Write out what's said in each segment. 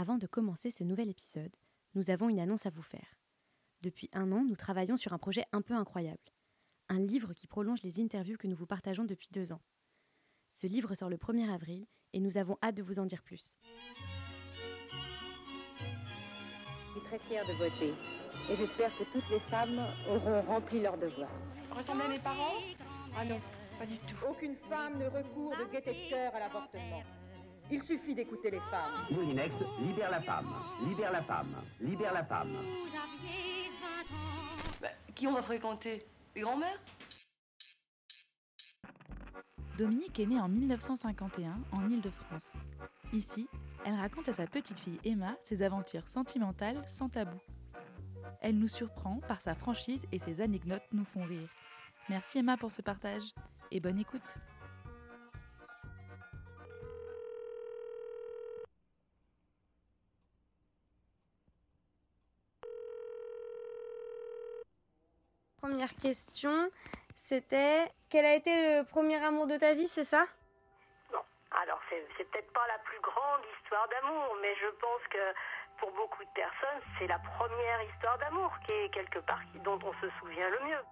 Avant de commencer ce nouvel épisode, nous avons une annonce à vous faire. Depuis un an, nous travaillons sur un projet un peu incroyable. Un livre qui prolonge les interviews que nous vous partageons depuis deux ans. Ce livre sort le 1er avril et nous avons hâte de vous en dire plus. Je suis très fière de voter et j'espère que toutes les femmes auront rempli leur devoir. Ressemblait à mes parents? Ah non, pas du tout. Aucune femme ne recourt de gaieté de cœur à l'avortement. Il suffit d'écouter les femmes. Moulinex, libère la femme, libère la femme, libère la femme. Bah, qui on va fréquenter? Les grands-mères? Dominique est née en 1951 en Île-de-France. Ici, elle raconte à sa petite fille Emma ses aventures sentimentales sans tabou. Elle nous surprend par sa franchise et ses anecdotes nous font rire. Merci Emma pour ce partage et bonne écoute. Première question, c'était quel a été le premier amour de ta vie, c'est ça? Non. Alors, c'est peut-être pas la plus grande histoire d'amour, mais je pense que pour beaucoup de personnes, c'est la première histoire d'amour qui est quelque part dont on se souvient le mieux.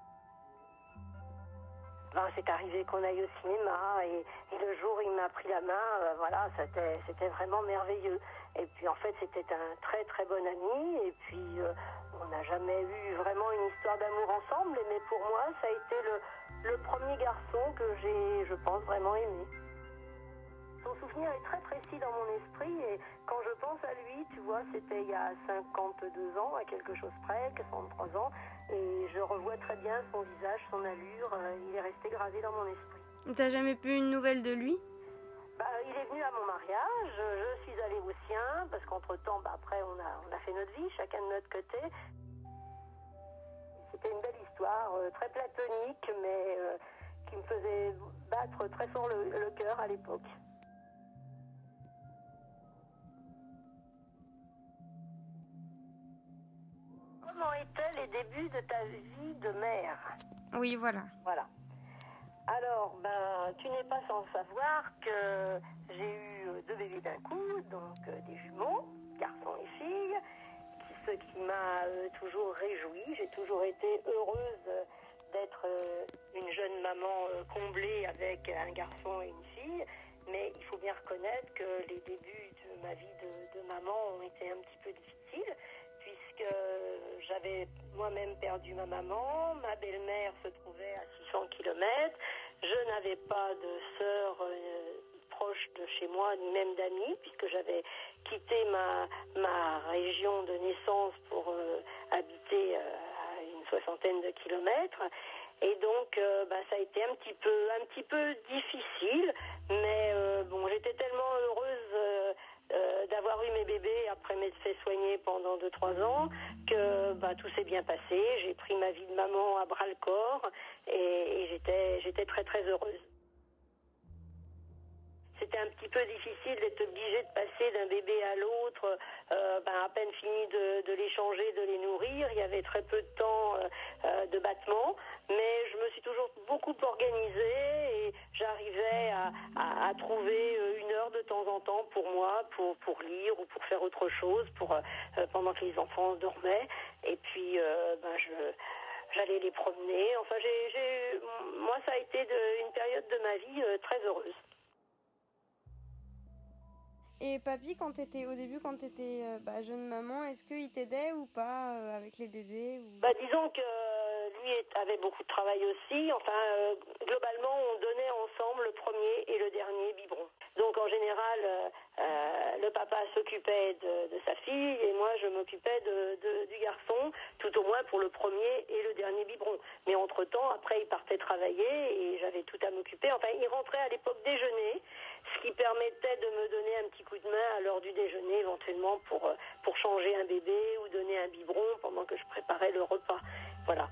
Ben, c'est arrivé qu'on aille au cinéma et, et le jour où il m'a pris la main, euh, voilà, c'était c'était vraiment merveilleux. Et puis en fait, c'était un très très bon ami. Et puis euh, on n'a jamais eu vraiment une histoire d'amour ensemble. Mais pour moi, ça a été le, le premier garçon que j'ai, je pense, vraiment aimé. Son souvenir est très précis dans mon esprit et quand je pense à lui, tu vois, c'était il y a 52 ans, à quelque chose près, 43 ans, et je revois très bien son visage, son allure, euh, il est resté gravé dans mon esprit. T'as jamais pu une nouvelle de lui? Bah, il est venu à mon mariage, je suis allée au sien, parce qu'entre-temps, bah, après, on a, on a fait notre vie, chacun de notre côté. C'était une belle histoire, euh, très platonique, mais euh, qui me faisait battre très fort le, le cœur à l'époque. Comment étaient les débuts de ta vie de mère Oui, voilà. Voilà. Alors, ben, tu n'es pas sans savoir que j'ai eu euh, deux bébés d'un coup, donc euh, des jumeaux, garçons et filles, ce qui m'a euh, toujours réjoui. J'ai toujours été heureuse d'être une jeune maman comblée avec un garçon et une fille, mais il faut bien reconnaître que les débuts de ma vie de, de maman ont été un petit peu difficiles j'avais moi-même perdu ma maman, ma belle-mère se trouvait à 600 km, je n'avais pas de sœur euh, proche de chez moi, ni même d'amis, puisque j'avais quitté ma, ma région de naissance pour euh, habiter euh, à une soixantaine de kilomètres. Et donc, euh, bah, ça a été un petit peu, un petit peu difficile, mais bon, j'étais tellement heureuse euh, d'avoir eu mes bébés après m'être fait soigner pendant 2-3 ans que bah, tout s'est bien passé. J'ai pris ma vie de maman à bras le corps et, et j'étais très très heureuse. C'était un petit peu difficile d'être obligé de passer d'un bébé à l'autre, euh, ben, à peine fini de, les changer, de les nourrir. Il y avait très peu de temps euh, euh, de battement, mais je me suis toujours beaucoup organisée et j'arrivais à, trouver une heure de temps en temps pour moi, pour, lire ou pour faire autre chose, pour, pendant que les enfants dormaient. Et puis, ben, j'allais les promener. Enfin, moi, ça a été une période de ma vie très heureuse. Et papy, quand t'étais au début, quand t'étais euh, bah, jeune maman, est-ce qu'il t'aidait ou pas euh, avec les bébés. Bah, disons que euh, lui avait beaucoup de travail aussi. Enfin, globalement, on donnait ensemble le premier et le dernier biberon. Donc en général, le papa s'occupait de, sa fille et moi je m'occupais de, du garçon, pour le premier et le dernier biberon. Mais entre-temps, après il partait travailler et j'avais tout à m'occuper. Enfin, il rentrait à l'époque déjeuner, ce qui permettait de me donner un petit coup de main à l'heure du déjeuner éventuellement pour, pour changer un bébé ou donner un biberon pendant que je préparais le repas. Voilà.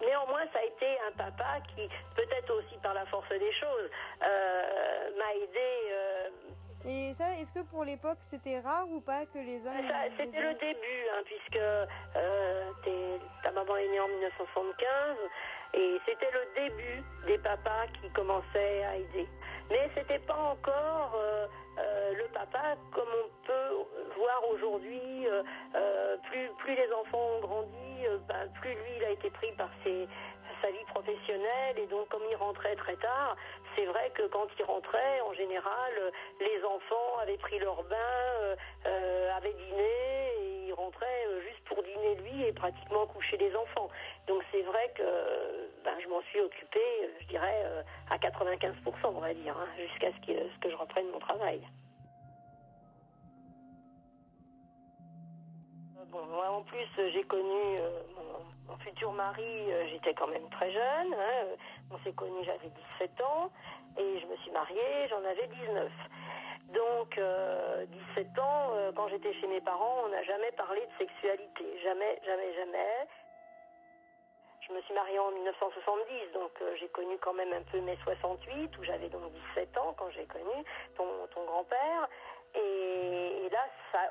Néanmoins, ça a été un papa qui, peut-être aussi par la force des choses, euh, m'a aidé. Euh... Et ça, est-ce que pour l'époque, c'était rare ou pas que les hommes... C'était le début, hein, puisque euh, ta maman est née en 1975, et c'était le début des papas qui commençaient à aider. Mais c'était pas encore euh, euh, le papa comme on peut voir aujourd'hui. Euh, plus, plus les enfants ont grandi, ben, plus lui il a été pris par ses, sa vie professionnelle et donc comme il rentrait très tard, c'est vrai que quand il rentrait, en général, les enfants avaient pris leur bain, euh, avaient dîné et il rentrait juste pour dîner lui et pratiquement coucher les enfants. Donc c'est vrai que ben, je m'en suis occupée, je dirais, à 95%, on va dire, hein, jusqu'à ce ce que je reprenne mon travail. Bon, moi en plus, j'ai connu euh, mon, futur mari, euh, j'étais quand même très jeune. Hein, on s'est connus, j'avais 17 ans, et je me suis mariée, j'en avais 19. Donc, euh, 17 ans, euh, quand j'étais chez mes parents, on n'a jamais parlé de sexualité. Jamais, jamais, jamais. Je me suis mariée en 1970, donc euh, j'ai connu quand même un peu mai 68, où j'avais donc 17 ans quand j'ai connu ton, ton grand-père. Et, et, là,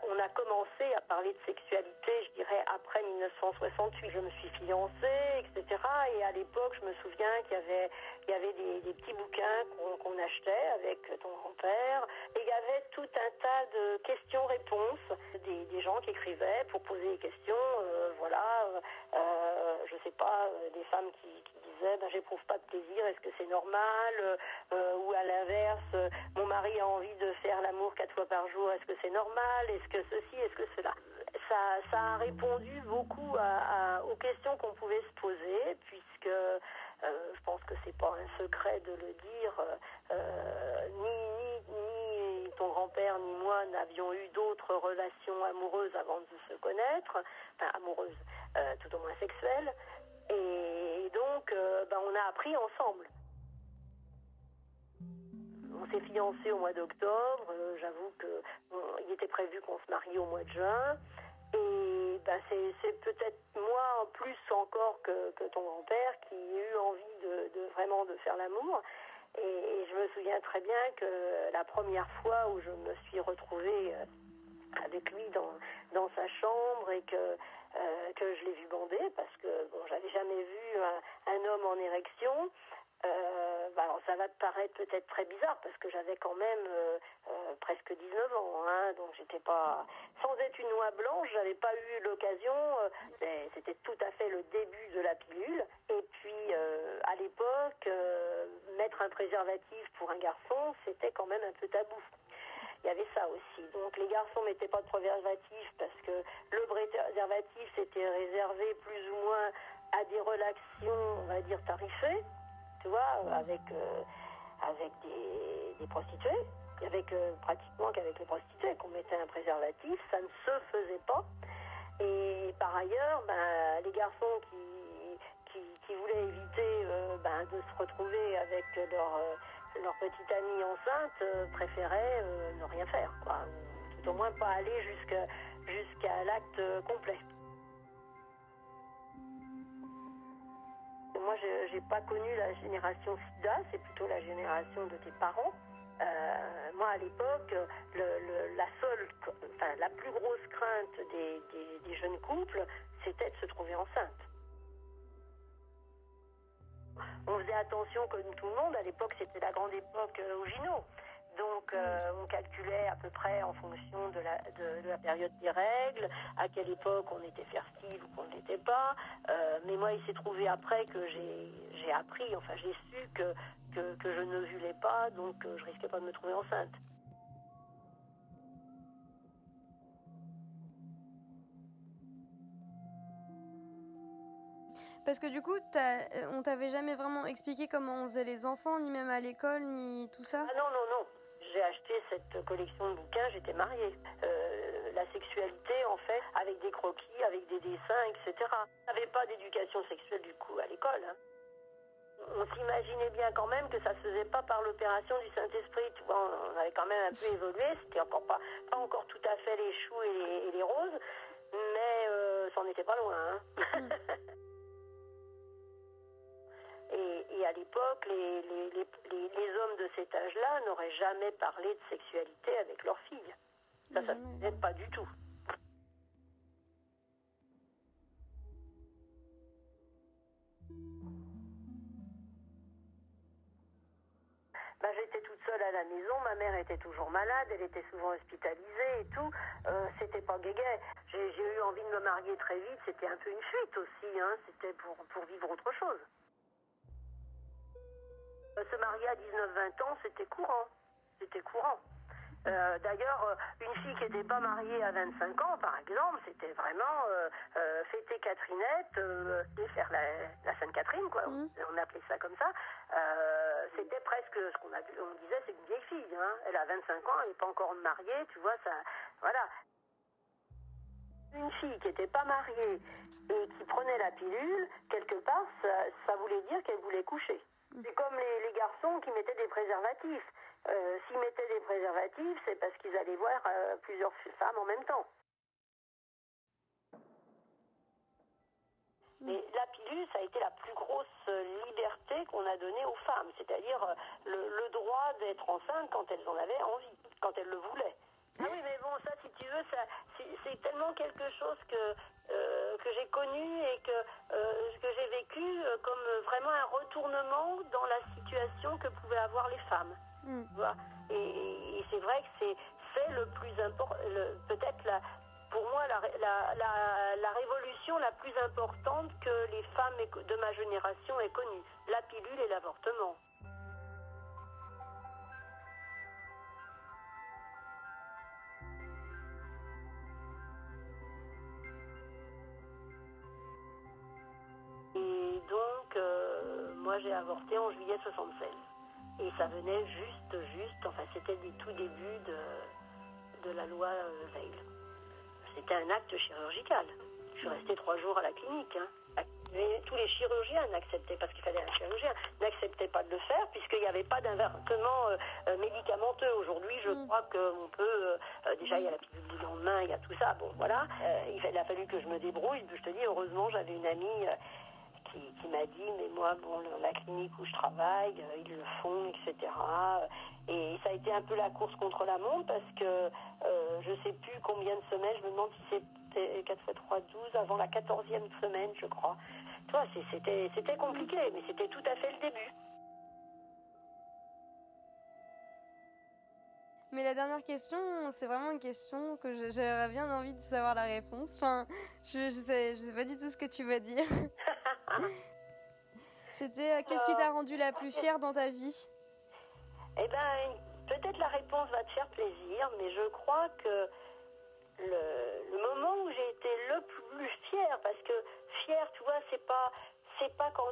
on a commencé à parler de sexualité, je dirais, après 1968. Je me suis fiancée, etc. Et à l'époque, je me souviens qu'il y avait, des, petits bouquins qu'on qu achetait avec ton grand-père. Et il y avait tout un tas de questions-réponses, des, gens qui écrivaient pour poser des questions. Euh, voilà, euh, je sais pas, euh, des femmes qui, qui disaient, ben, j'éprouve pas de plaisir, est-ce que c'est normal euh, Ou à l'inverse, mon mari a envie de faire l'amour quatre fois par jour, est-ce que c'est normal Est-ce que ceci Est-ce que cela? Ça, ça a répondu beaucoup aux questions qu'on pouvait se poser, puisque euh, je pense que c'est pas un secret de le dire, euh, ni, ni, ton grand-père ni moi n'avions eu d'autres relations amoureuses avant de se connaître, enfin amoureuses, euh, tout au moins sexuelles, ben, on a appris ensemble on s'est fiancés au mois d'octobre. Euh, J'avoue que bon, il était prévu qu'on se marie au mois de juin. Et ben, c'est peut-être moi plus encore que, ton grand-père qui a eu envie de, vraiment de faire l'amour. Et, et, je me souviens très bien que la première fois où je me suis retrouvée euh, avec lui dans, dans sa chambre et que, euh, que je l'ai vu bander, parce que bon, j'avais jamais vu un, homme en érection. Euh, bah alors ça va te paraître peut-être très bizarre parce que j'avais quand même euh, presque 19 ans, hein, donc j'étais pas sans être une noix blanche, j'avais pas eu l'occasion. C'était tout à fait le début de la pilule. Et puis à l'époque, mettre un préservatif pour un garçon, c'était quand même un peu tabou. Il y avait ça aussi. Donc les garçons mettaient pas de préservatif parce que le préservatif c'était réservé plus ou moins à des relations, on va dire tarifées tu vois, avec, euh, avec des, des, prostituées. Avec euh, pratiquement qu'avec les prostituées qu'on mettait un préservatif, ça ne se faisait pas. Et par ailleurs, ben, les garçons qui, qui, qui voulaient éviter euh, ben, de se retrouver avec leur, leur petite amie enceinte préféraient ne rien faire, quoi. Tout au moins pas aller jusqu'à l'acte complet. Moi, je n'ai pas connu la génération SIDA, c'est plutôt la génération de tes parents. Euh, moi, à l'époque, la plus grosse crainte des jeunes couples, c'était de se trouver enceinte. On faisait attention comme tout le monde. À l'époque, c'était la grande époque euh, Ogino. Donc, euh, on calculait à peu près en fonction de la, de, de, la période des règles, à quelle époque on était fertile ou qu'on ne l'était pas. Euh, mais moi, il s'est trouvé après que j'ai appris, enfin, j'ai su que, que, que, je ne vulais pas, donc euh, je risquais pas de me trouver enceinte. Parce que du coup, as, on t'avait jamais vraiment expliqué comment on faisait les enfants, ni même à l'école, ni tout ça Ah non, non, non. J'ai acheté cette collection de bouquins, j'étais mariée. Euh, la sexualité, en fait, avec des croquis, avec des dessins, etc. On n'avait pas d'éducation sexuelle du coup à l'école. Hein. On s'imaginait bien quand même que ça se faisait pas par l'opération du Saint-Esprit. Tu vois, on avait quand même un peu évolué. C'était encore pas, pas encore tout à fait les choux et les, et les roses, mais euh, ça n'en était pas loin. Hein. à l'époque, les, les, les, les, hommes de cet âge-là n'auraient jamais parlé de sexualité avec leurs filles. Ça, ça ne pas du tout. Ben, j'étais toute seule à la maison, ma mère était toujours malade, elle était souvent hospitalisée et tout. Euh, c'était pas guéguet. J'ai eu envie de me marier très vite, c'était un peu une fuite aussi, hein. c'était pour, pour vivre autre chose. Euh, se marier à 19-20 ans, c'était courant. C'était courant. Euh, D'ailleurs, euh, une fille qui n'était pas mariée à 25 ans, par exemple, c'était vraiment euh, euh, fêter Catherinette et faire la, la Sainte-Catherine, quoi. Mmh. On appelait ça comme ça. c'était presque ce qu'on on disait, c'est une vieille fille. Hein. Elle a 25 ans, elle n'est pas encore mariée, tu vois, ça. Voilà. Une fille qui n'était pas mariée et qui prenait la pilule, quelque part, ça, ça voulait dire qu'elle voulait coucher. C'est comme les, les, garçons qui mettaient des préservatifs. Euh, S'ils mettaient des préservatifs, c'est parce qu'ils allaient voir euh, plusieurs femmes en même temps. Mais la pilule, ça a été la plus grosse liberté qu'on a donnée aux femmes, c'est-à-dire euh, le, le, droit d'être enceinte quand elles en avaient envie, quand elles le voulaient. Ah oui, mais bon, ça, si tu veux, c'est tellement quelque chose que, euh, que connu et que, euh, que j'ai vécu euh, comme vraiment un retournement dans la situation que pouvaient avoir les femmes. Mm. Vois et, et c'est vrai que c'est le plus important, peut-être la, pour moi la, la, la, la, révolution la plus importante que les femmes de ma génération aient connue, la pilule et l'avortement. Moi j'ai avorté en juillet 76. Et ça venait juste, juste, enfin c'était des tout débuts de, de la loi euh, Veil. C'était un acte chirurgical. Je suis restée trois jours à la clinique. Hein. Mais tous les chirurgiens n'acceptaient, parce qu'il fallait un chirurgien, n'acceptaient pas de le faire puisqu'il n'y avait pas d'invertement euh, médicamenteux. Aujourd'hui, je mm. crois qu'on peut, euh, déjà il y a la pilule du lendemain, il y a tout ça, bon voilà. Euh, il a fallu que je me débrouille. Je te dis, heureusement, j'avais une amie qui, m'a dit, mais moi, bon, la clinique où je travaille, euh, ils le font, etc. Et ça a été un peu la course contre la montre parce que euh, je sais plus combien de semaines, je me demande si c'était 4 x 3, 12, avant la 14e semaine, je crois. Toi, c'était c'était compliqué, mais c'était tout à fait le début. Mais la dernière question, c'est vraiment une question que j'aurais bien envie de savoir la réponse. Enfin, je, je, sais, je sais pas du tout ce que tu vas dire. C'était qu'est-ce qui t'a rendu la plus fière dans ta vie? Eh ben, peut-être la réponse va te faire plaisir, mais je crois que le, moment où j'ai été le plus fière, parce que fière, tu vois, c'est pas, c'est pas quand,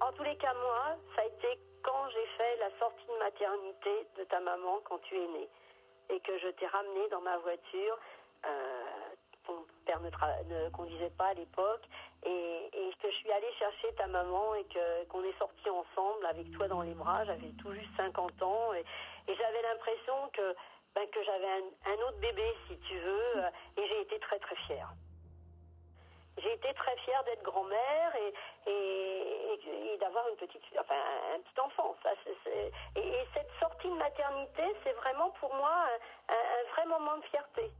en tous les cas moi, ça a été quand j'ai fait la sortie de maternité de ta maman quand tu es née et que je t'ai ramené dans ma voiture. Euh, père ne, ne, conduisait pas à l'époque et, et, que je suis allée chercher ta maman et que qu'on est sortis ensemble avec toi dans les bras. J'avais tout juste 50 ans et, et j'avais l'impression que ben, que j'avais un, un, autre bébé si tu veux et j'ai été très très fière. J'ai été très fière d'être grand-mère et, et, et d'avoir une petite, enfin un petit enfant. Ça, c est, c est, et, et, cette sortie de maternité, c'est vraiment pour moi un, un vrai moment de fierté.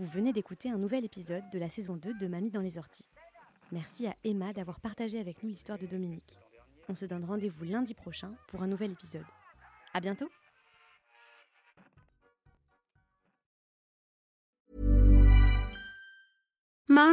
Vous venez d'écouter un nouvel épisode de la saison 2 de Mamie dans les orties. Merci à Emma d'avoir partagé avec nous l'histoire de Dominique. On se donne rendez-vous lundi prochain pour un nouvel épisode. À bientôt!